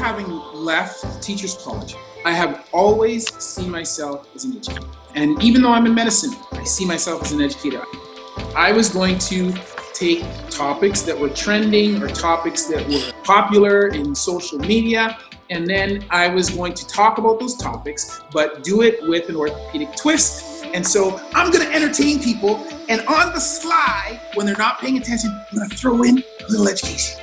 having left Teachers College, I have always seen myself as an educator. And even though I'm in medicine, I see myself as an educator. I was going to take topics that were trending or topics that were popular in social media, and then I was going to talk about those topics, but do it with an orthopedic twist. And so I'm going to entertain people, and on the sly, when they're not paying attention, I'm going to throw in a little education.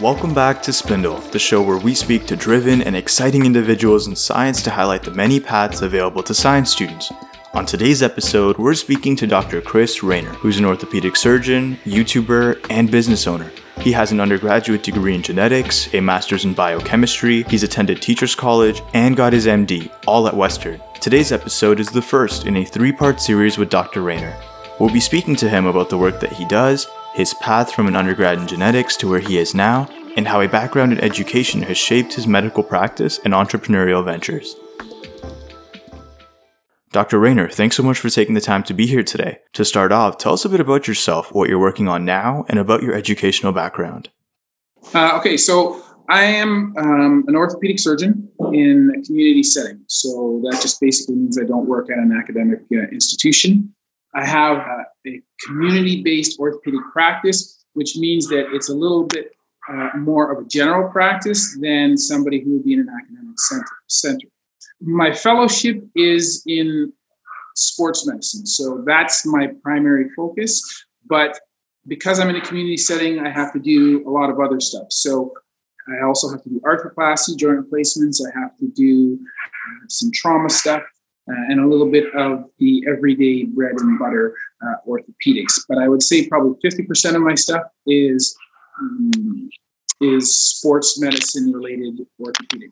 Welcome back to Spindle, the show where we speak to driven and exciting individuals in science to highlight the many paths available to science students. On today's episode, we're speaking to Dr. Chris Raynor, who's an orthopedic surgeon, YouTuber, and business owner. He has an undergraduate degree in genetics, a master's in biochemistry, he's attended Teachers College, and got his MD, all at Western. Today's episode is the first in a three part series with Dr. Raynor. We'll be speaking to him about the work that he does, his path from an undergrad in genetics to where he is now, and how a background in education has shaped his medical practice and entrepreneurial ventures. Dr. Raynor, thanks so much for taking the time to be here today. To start off, tell us a bit about yourself, what you're working on now, and about your educational background. Uh, okay, so I am um, an orthopedic surgeon in a community setting. So that just basically means I don't work at an academic uh, institution. I have uh, a community based orthopedic practice, which means that it's a little bit uh, more of a general practice than somebody who would be in an academic center. center. My fellowship is in sports medicine, so that's my primary focus. But because I'm in a community setting, I have to do a lot of other stuff. So I also have to do arthroplasty, joint replacements. I have to do uh, some trauma stuff and a little bit of the everyday bread and butter uh, orthopedics. But I would say probably 50% of my stuff is um, is sports medicine related orthopedic.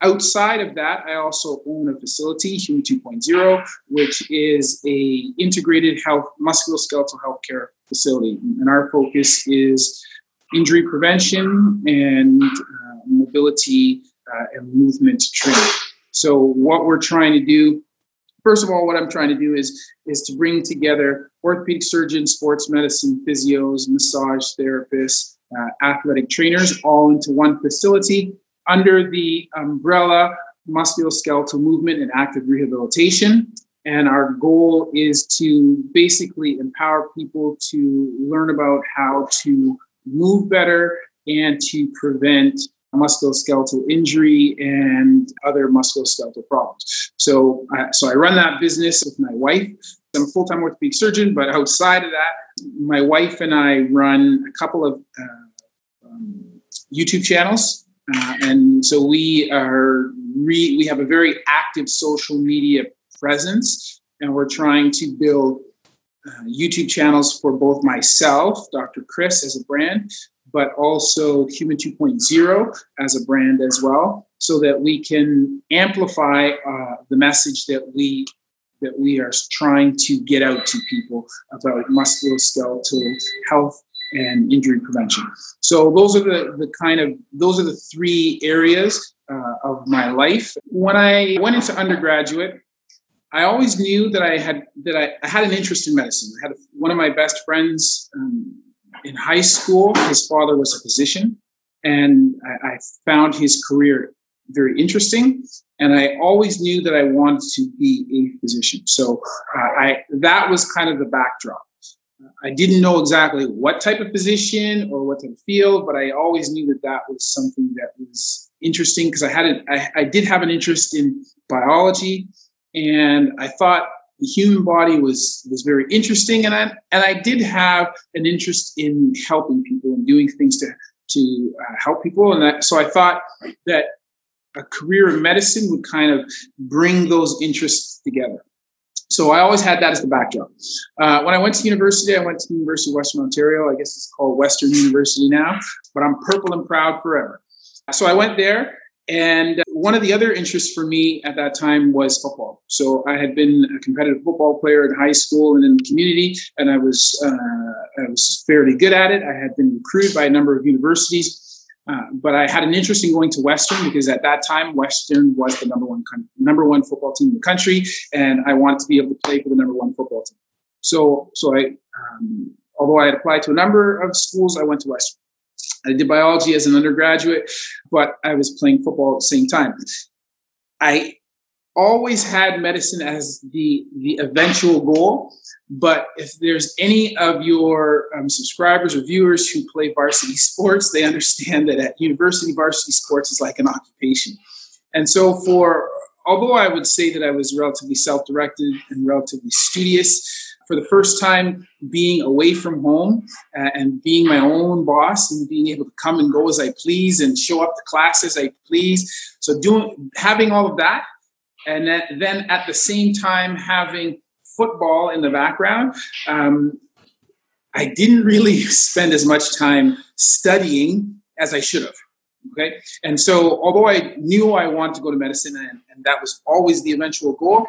Outside of that, I also own a facility, Human 2.0, which is a integrated health musculoskeletal healthcare facility, and our focus is injury prevention and uh, mobility uh, and movement training. So, what we're trying to do first of all, what I'm trying to do is is to bring together orthopedic surgeons, sports medicine, physios, massage therapists, uh, athletic trainers, all into one facility under the umbrella musculoskeletal movement and active rehabilitation. And our goal is to basically empower people to learn about how to move better and to prevent musculoskeletal injury and other musculoskeletal problems. So, uh, so I run that business with my wife. I'm a full-time orthopedic surgeon, but outside of that, my wife and I run a couple of uh, um, YouTube channels, uh, and so we are re- we have a very active social media presence, and we're trying to build uh, YouTube channels for both myself, Dr. Chris, as a brand, but also Human 2.0 as a brand as well, so that we can amplify uh, the message that we that we are trying to get out to people about musculoskeletal health and injury prevention. So those are the the kind of those are the three areas uh, of my life. When I went into undergraduate, I always knew that I had that I, I had an interest in medicine. I had a, one of my best friends. Um, in high school, his father was a physician, and I, I found his career very interesting. And I always knew that I wanted to be a physician. So uh, I that was kind of the backdrop. I didn't know exactly what type of physician or what type of field, but I always knew that that was something that was interesting because I had an, I, I did have an interest in biology, and I thought the human body was was very interesting, and I and I did have an interest in helping people and doing things to to uh, help people, and that, so I thought that a career in medicine would kind of bring those interests together. So I always had that as the backdrop. Uh, when I went to university, I went to the University of Western Ontario. I guess it's called Western University now, but I'm purple and proud forever. So I went there and one of the other interests for me at that time was football. So I had been a competitive football player in high school and in the community, and I was uh, I was fairly good at it. I had been recruited by a number of universities, uh, but I had an interest in going to Western because at that time Western was the number one number one football team in the country, and I wanted to be able to play for the number one football team. So so I um, although I had applied to a number of schools, I went to Western. I did biology as an undergraduate, but I was playing football at the same time. I always had medicine as the the eventual goal. But if there's any of your um, subscribers or viewers who play varsity sports, they understand that at university, varsity sports is like an occupation. And so, for although I would say that I was relatively self directed and relatively studious, for the first time being away from home uh, and being my own boss and being able to come and go as I please and show up to class as I please. So doing having all of that, and then at the same time having football in the background. Um, I didn't really spend as much time studying as I should have. Okay. And so, although I knew I wanted to go to medicine and, and that was always the eventual goal,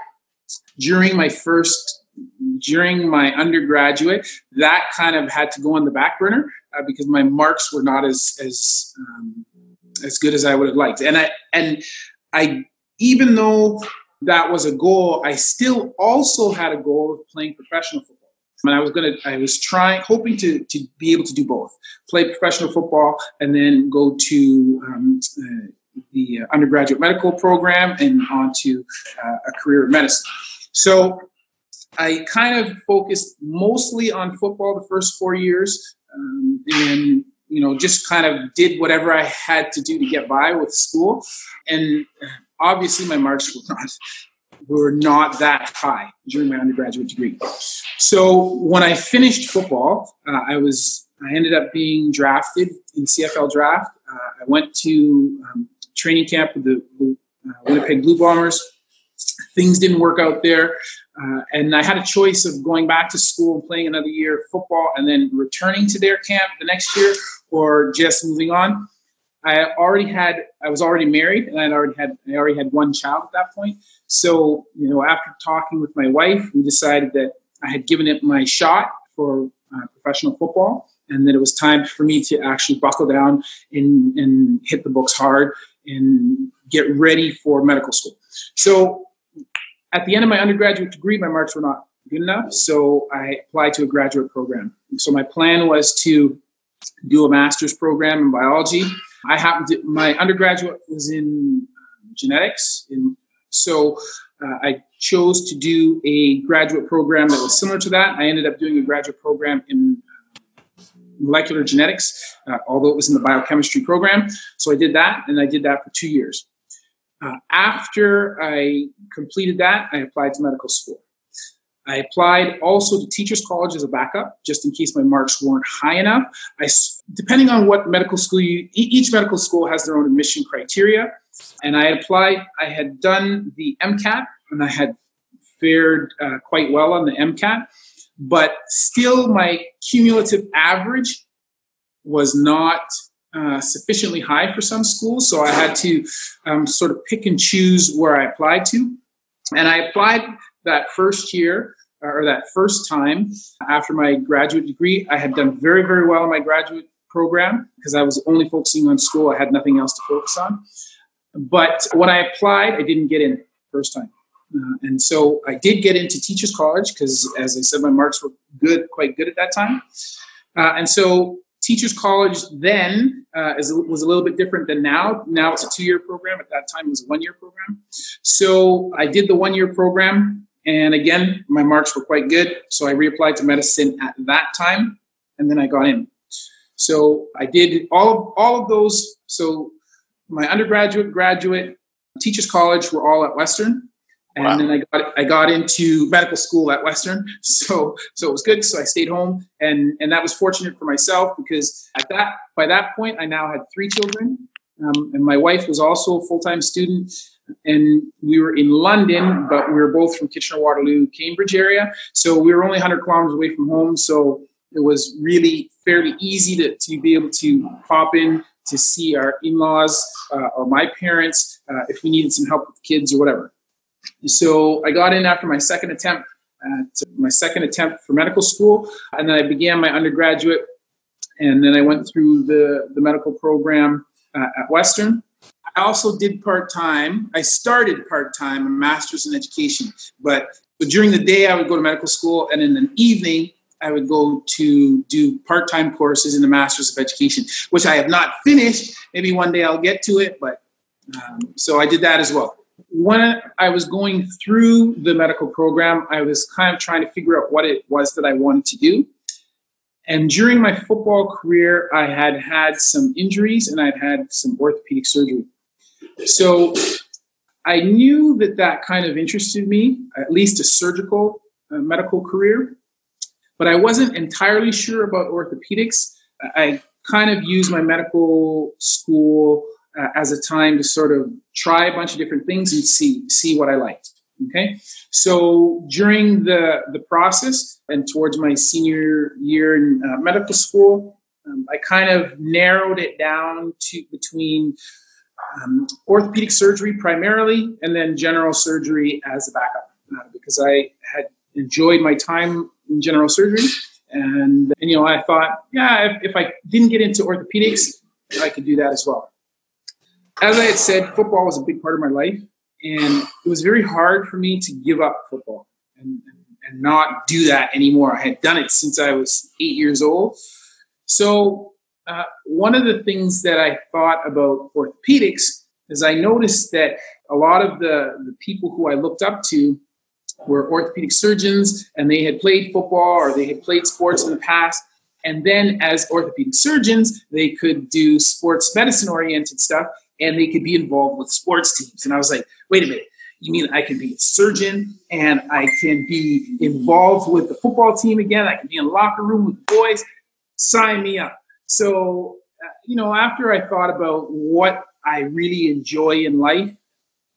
during my first during my undergraduate, that kind of had to go on the back burner uh, because my marks were not as as um, as good as I would have liked. And I and I even though that was a goal, I still also had a goal of playing professional football. And I was gonna, I was trying, hoping to to be able to do both, play professional football and then go to um, uh, the undergraduate medical program and on to uh, a career in medicine. So I kind of focused mostly on football the first four years, um, and you know just kind of did whatever I had to do to get by with school. And obviously, my marks were not were not that high during my undergraduate degree. So when I finished football, uh, I was I ended up being drafted in CFL draft. Uh, I went to um, training camp with the, the uh, Winnipeg Blue Bombers. Things didn't work out there. Uh, and I had a choice of going back to school and playing another year of football and then returning to their camp the next year or just moving on. I already had, I was already married and I already had, I already had one child at that point. So, you know, after talking with my wife, we decided that I had given it my shot for uh, professional football and that it was time for me to actually buckle down and, and hit the books hard and get ready for medical school. So at the end of my undergraduate degree, my marks were not good enough, so I applied to a graduate program. So my plan was to do a master's program in biology. I happened to, my undergraduate was in um, genetics, and so uh, I chose to do a graduate program that was similar to that. I ended up doing a graduate program in uh, molecular genetics, uh, although it was in the biochemistry program. So I did that, and I did that for two years. Uh, after I completed that, I applied to medical school. I applied also to teachers college as a backup, just in case my marks weren't high enough. I, depending on what medical school you, each medical school has their own admission criteria. And I applied, I had done the MCAT and I had fared uh, quite well on the MCAT, but still my cumulative average was not uh, sufficiently high for some schools. So I had to um, sort of pick and choose where I applied to. And I applied that first year or that first time after my graduate degree. I had done very, very well in my graduate program because I was only focusing on school. I had nothing else to focus on. But when I applied, I didn't get in first time. Uh, and so I did get into teachers college because, as I said, my marks were good, quite good at that time. Uh, and so Teachers College then uh, is, was a little bit different than now. Now it's a two year program. At that time, it was a one year program. So I did the one year program. And again, my marks were quite good. So I reapplied to medicine at that time. And then I got in. So I did all of, all of those. So my undergraduate, graduate, teachers college were all at Western and wow. then I got I got into medical school at Western, so so it was good. So I stayed home, and and that was fortunate for myself because at that by that point I now had three children, um, and my wife was also a full time student, and we were in London, but we were both from Kitchener Waterloo, Cambridge area, so we were only 100 kilometers away from home, so it was really fairly easy to to be able to pop in to see our in laws uh, or my parents uh, if we needed some help with kids or whatever. So I got in after my second attempt at my second attempt for medical school, and then I began my undergraduate, and then I went through the, the medical program uh, at Western. I also did part time. I started part time, a master's in education, but, but during the day I would go to medical school, and in the evening I would go to do part time courses in the Masters of Education, which I have not finished. Maybe one day I'll get to it, but um, so I did that as well. When I was going through the medical program, I was kind of trying to figure out what it was that I wanted to do. And during my football career, I had had some injuries and I'd had some orthopedic surgery. So I knew that that kind of interested me, at least a surgical uh, medical career, but I wasn't entirely sure about orthopedics. I kind of used my medical school uh, as a time to sort of try a bunch of different things and see see what I liked. Okay, so during the the process and towards my senior year in uh, medical school, um, I kind of narrowed it down to between um, orthopedic surgery primarily, and then general surgery as a backup uh, because I had enjoyed my time in general surgery. And, and you know, I thought, yeah, if, if I didn't get into orthopedics, I could do that as well. As I had said, football was a big part of my life, and it was very hard for me to give up football and, and not do that anymore. I had done it since I was eight years old. So uh, one of the things that I thought about orthopedics is I noticed that a lot of the, the people who I looked up to were orthopedic surgeons and they had played football or they had played sports in the past. And then, as orthopedic surgeons, they could do sports medicine oriented stuff and they could be involved with sports teams. And I was like, wait a minute, you mean I can be a surgeon and I can be involved with the football team again? I can be in the locker room with the boys? Sign me up. So, uh, you know, after I thought about what I really enjoy in life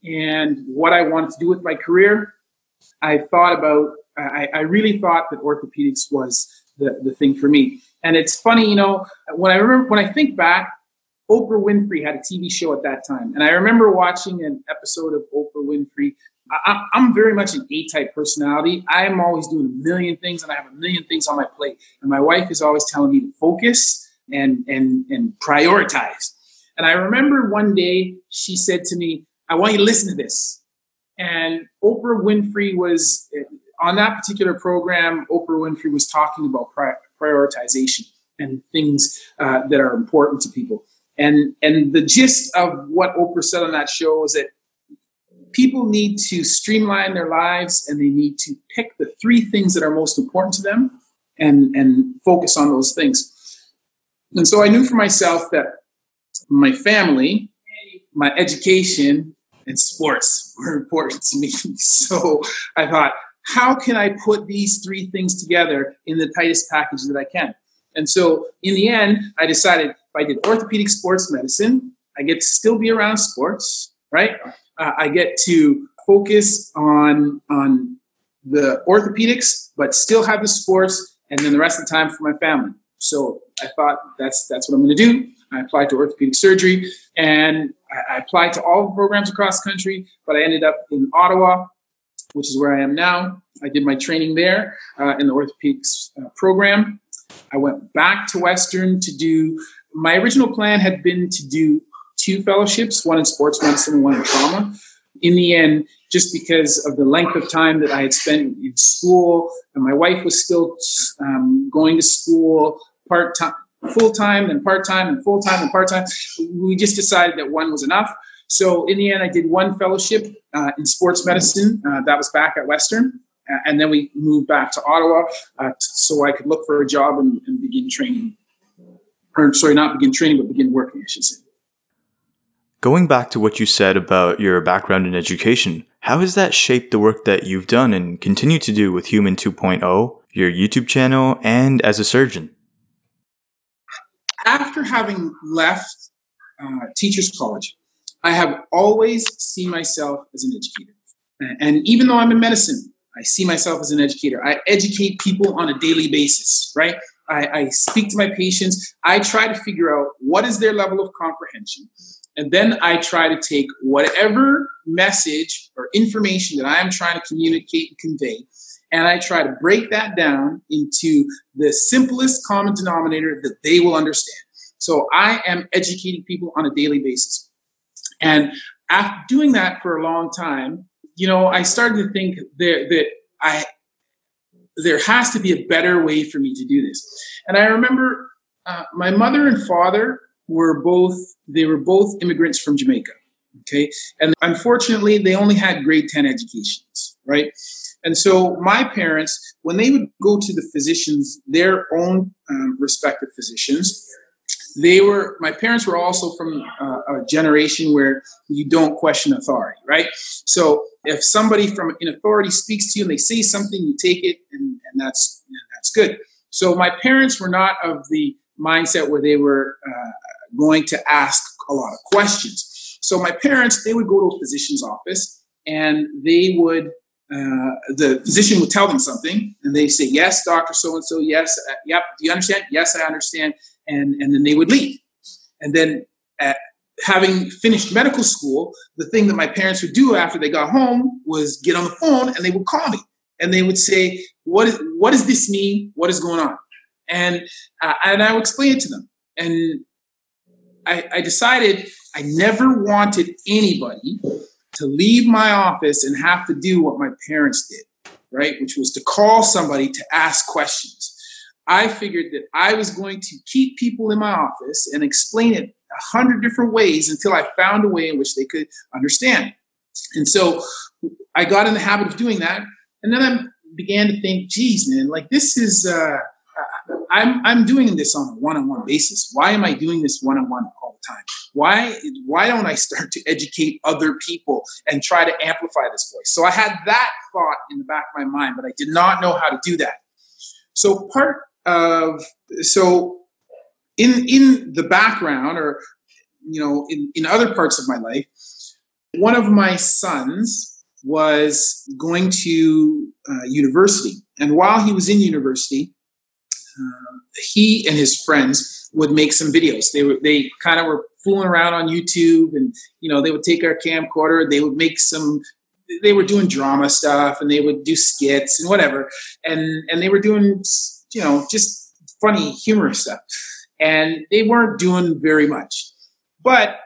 and what I wanted to do with my career, I thought about, I, I really thought that orthopedics was the, the thing for me. And it's funny, you know, when I remember, when I think back, Oprah Winfrey had a TV show at that time. And I remember watching an episode of Oprah Winfrey. I, am very much an A type personality. I am always doing a million things and I have a million things on my plate. And my wife is always telling me to focus and and and prioritize. And I remember one day she said to me, "I want you to listen to this." And Oprah Winfrey was on that particular program. Oprah Winfrey was talking about prioritization and things uh, that are important to people. And and the gist of what Oprah said on that show is that people need to streamline their lives and they need to pick the three things that are most important to them and and focus on those things and so I knew for myself that my family, my education, and sports were important to me. So I thought, how can I put these three things together in the tightest package that I can? And so in the end, I decided if I did orthopedic sports medicine, I get to still be around sports, right? Uh, I get to focus on on the orthopedics, but still have the sports, and then the rest of the time for my family. So I thought that's that's what I'm going to do. I applied to orthopedic surgery, and I, I applied to all the programs across the country. But I ended up in Ottawa, which is where I am now. I did my training there uh, in the orthopedics uh, program. I went back to Western to do. My original plan had been to do two fellowships, one in sports medicine and one in trauma. In the end, just because of the length of time that I had spent in school, and my wife was still um, going to school part time, full time, then part time, and full time, and part time. We just decided that one was enough. So in the end, I did one fellowship uh, in sports medicine. Uh, that was back at Western. Uh, and then we moved back to Ottawa uh, so I could look for a job and, and begin training. Or, sorry, not begin training, but begin working, I should say. Going back to what you said about your background in education, how has that shaped the work that you've done and continue to do with Human 2.0, your YouTube channel, and as a surgeon? after having left uh, teachers college, I have always seen myself as an educator. And even though I'm in medicine, I see myself as an educator. I educate people on a daily basis, right? I, I speak to my patients. I try to figure out what is their level of comprehension. And then I try to take whatever message or information that I am trying to communicate and convey and I try to break that down into the simplest common denominator that they will understand. So I am educating people on a daily basis. And after doing that for a long time, you know, I started to think that, that I there has to be a better way for me to do this. And I remember uh, my mother and father were both they were both immigrants from Jamaica. Okay, and unfortunately, they only had grade ten educations, right? And so my parents, when they would go to the physicians, their own um, respective physicians, they were my parents were also from uh, a generation where you don't question authority right so if somebody from in authority speaks to you and they say something you take it and, and that's and that's good. So my parents were not of the mindset where they were uh, going to ask a lot of questions. So my parents they would go to a physician's office and they would uh, the physician would tell them something and they say yes dr so and so yes uh, yep do you understand? Yes i understand. And, and then they would leave. And then at, having finished medical school, the thing that my parents would do after they got home was get on the phone and they would call me and they would say, "What is what does this mean? What is going on?" And uh, and I would explain it to them. And I, I decided I never wanted anybody to leave my office and have to do what my parents did, right? Which was to call somebody to ask questions. I figured that I was going to keep people in my office and explain it a hundred different ways until I found a way in which they could understand. And so I got in the habit of doing that. And then I began to think, geez, man, like this is, uh, I'm, I'm doing this on a one-on-one basis. Why am I doing this one-on-one all the time? Why, why don't I start to educate other people and try to amplify this voice? So I had that thought in the back of my mind, but I did not know how to do that. So part of so in in the background or you know in, in other parts of my life one of my sons was going to uh, university. And while he was in university uh, he and his friends would make some videos. They were they kind of were fooling around on youtube and you know they would take our camcorder they would make some they were doing drama stuff and they would do skits and whatever. And and they were doing you know, just funny, humorous stuff. And they weren't doing very much. But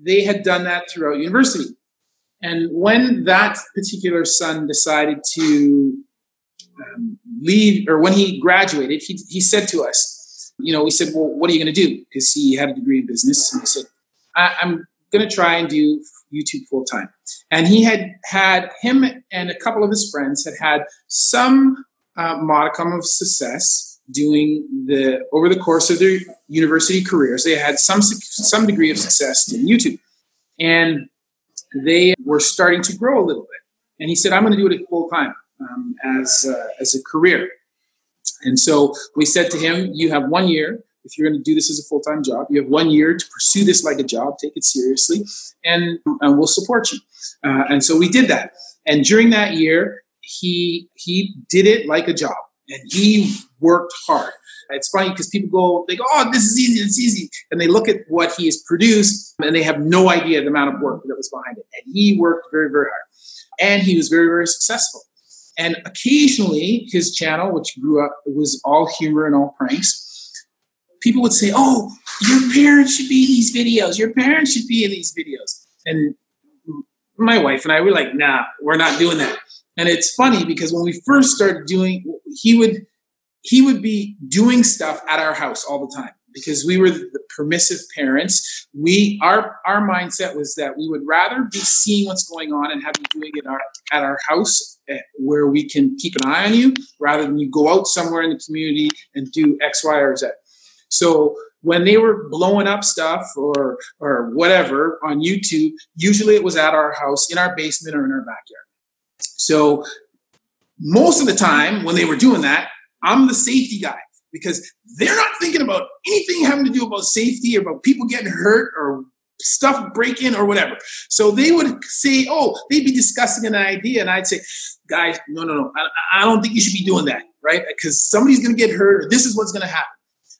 they had done that throughout university. And when that particular son decided to um, leave, or when he graduated, he, he said to us, you know, we said, well, what are you going to do? Because he had a degree in business. And he said, I- I'm going to try and do YouTube full time. And he had had him and a couple of his friends had had some uh, modicum of success doing the over the course of their university careers. They had some some degree of success in YouTube, and they were starting to grow a little bit. And he said, "I'm going to do it full time um, as uh, as a career." And so we said to him, "You have one year." If you're going to do this as a full time job, you have one year to pursue this like a job, take it seriously, and, and we'll support you. Uh, and so we did that. And during that year, he he did it like a job and he worked hard. It's funny because people go, they go, oh, this is easy, it's easy. And they look at what he has produced and they have no idea the amount of work that was behind it. And he worked very, very hard. And he was very, very successful. And occasionally his channel, which grew up, was all humor and all pranks, people would say, oh, your parents should be in these videos. Your parents should be in these videos. And my wife and I were like, nah, we're not doing that. And it's funny because when we first started doing, he would he would be doing stuff at our house all the time because we were the permissive parents. We our our mindset was that we would rather be seeing what's going on and have you doing it our, at our house eh, where we can keep an eye on you rather than you go out somewhere in the community and do X, Y, or Z. So when they were blowing up stuff or or whatever on YouTube, usually it was at our house, in our basement, or in our backyard. So most of the time when they were doing that, I'm the safety guy because they're not thinking about anything having to do about safety or about people getting hurt or stuff breaking or whatever. So they would say, oh, they'd be discussing an idea, and I'd say, guys, no, no, no, I, I don't think you should be doing that, right? Because somebody's going to get hurt, or this is what's going to happen.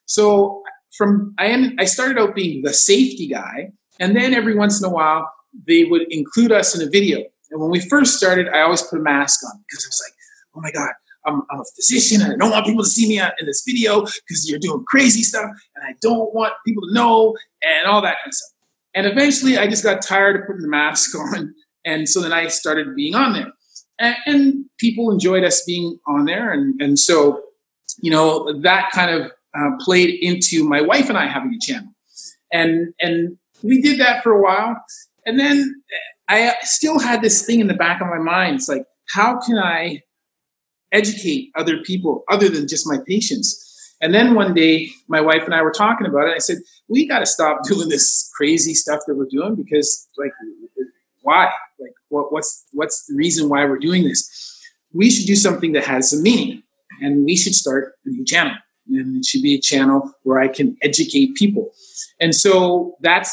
So from I ended, I started out being the safety guy, and then every once in a while they would include us in a video. And when we first started, I always put a mask on because I was like, oh my God, I'm, I'm, a physician and I don't want people to see me in this video because you're doing crazy stuff and I don't want people to know and all that kind of stuff. And eventually I just got tired of putting the mask on. And so then I started being on there. and, and, people enjoyed us being on there, and and so you know that kind of uh, played into my wife and I having a channel, and and we did that for a while, and then I still had this thing in the back of my mind. It's like, how can I educate other people other than just my patients? And then one day, my wife and I were talking about it. I said, "We got to stop doing this crazy stuff that we're doing because, like, why? Like, what, what's what's the reason why we're doing this? We should do something that has some meaning, and we should start a new channel. And it should be a channel where I can educate people. And so that's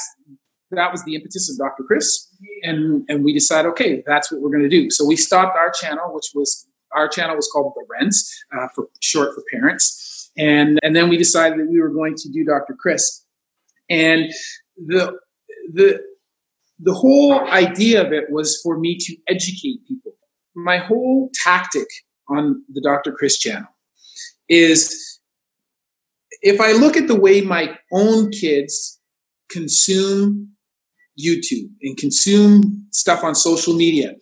that was the impetus of Dr. Chris, and and we decided, okay, that's what we're going to do. So we stopped our channel, which was our channel was called the Rents, uh, for short for parents, and and then we decided that we were going to do Dr. Chris, and the the the whole idea of it was for me to educate people. My whole tactic on the Dr. Chris channel is if I look at the way my own kids consume YouTube and consume stuff on social media,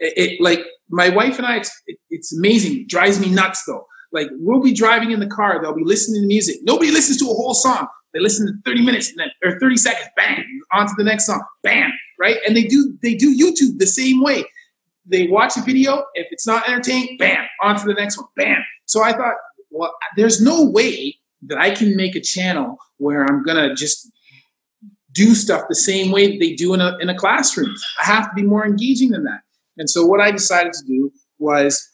it, it like my wife and I, it's, it, it's amazing. It drives me nuts though. Like we'll be driving in the car, they'll be listening to music. Nobody listens to a whole song. They listen to 30 minutes and then or 30 seconds, bang, on to the next song, bam, right? And they do they do YouTube the same way. They watch a video, if it's not entertaining, bam, on to the next one, bam. So I thought, well, there's no way that I can make a channel where I'm gonna just do stuff the same way that they do in a in a classroom. I have to be more engaging than that. And so what I decided to do was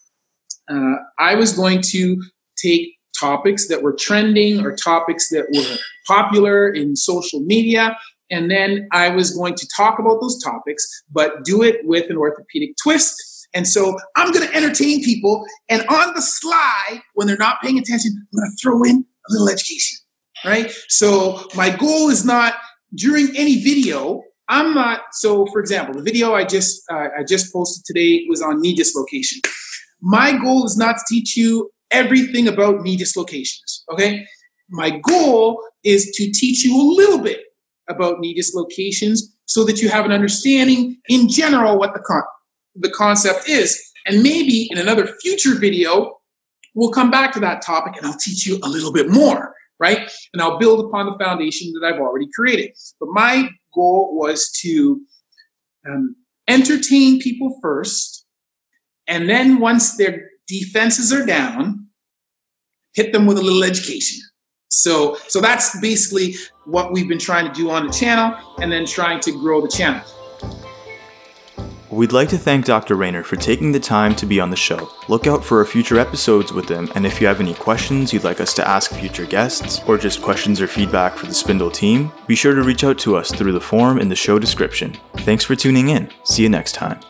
uh, I was going to take topics that were trending or topics that were popular in social media. And then I was going to talk about those topics, but do it with an orthopedic twist. And so I'm going to entertain people. And on the sly, when they're not paying attention, I'm going to throw in a little education, right? So my goal is not during any video. I'm not. So, for example, the video I just uh, I just posted today was on knee dislocation. My goal is not to teach you everything about knee dislocations. Okay. My goal is to teach you a little bit about knee dislocations so that you have an understanding in general what the, con- the concept is. And maybe in another future video, we'll come back to that topic and I'll teach you a little bit more, right? And I'll build upon the foundation that I've already created. But my goal was to um, entertain people first. And then once their defenses are down, hit them with a little education. So, so that's basically what we've been trying to do on the channel and then trying to grow the channel. We'd like to thank Dr. Raynor for taking the time to be on the show. Look out for our future episodes with him, and if you have any questions you'd like us to ask future guests, or just questions or feedback for the Spindle team, be sure to reach out to us through the form in the show description. Thanks for tuning in. See you next time.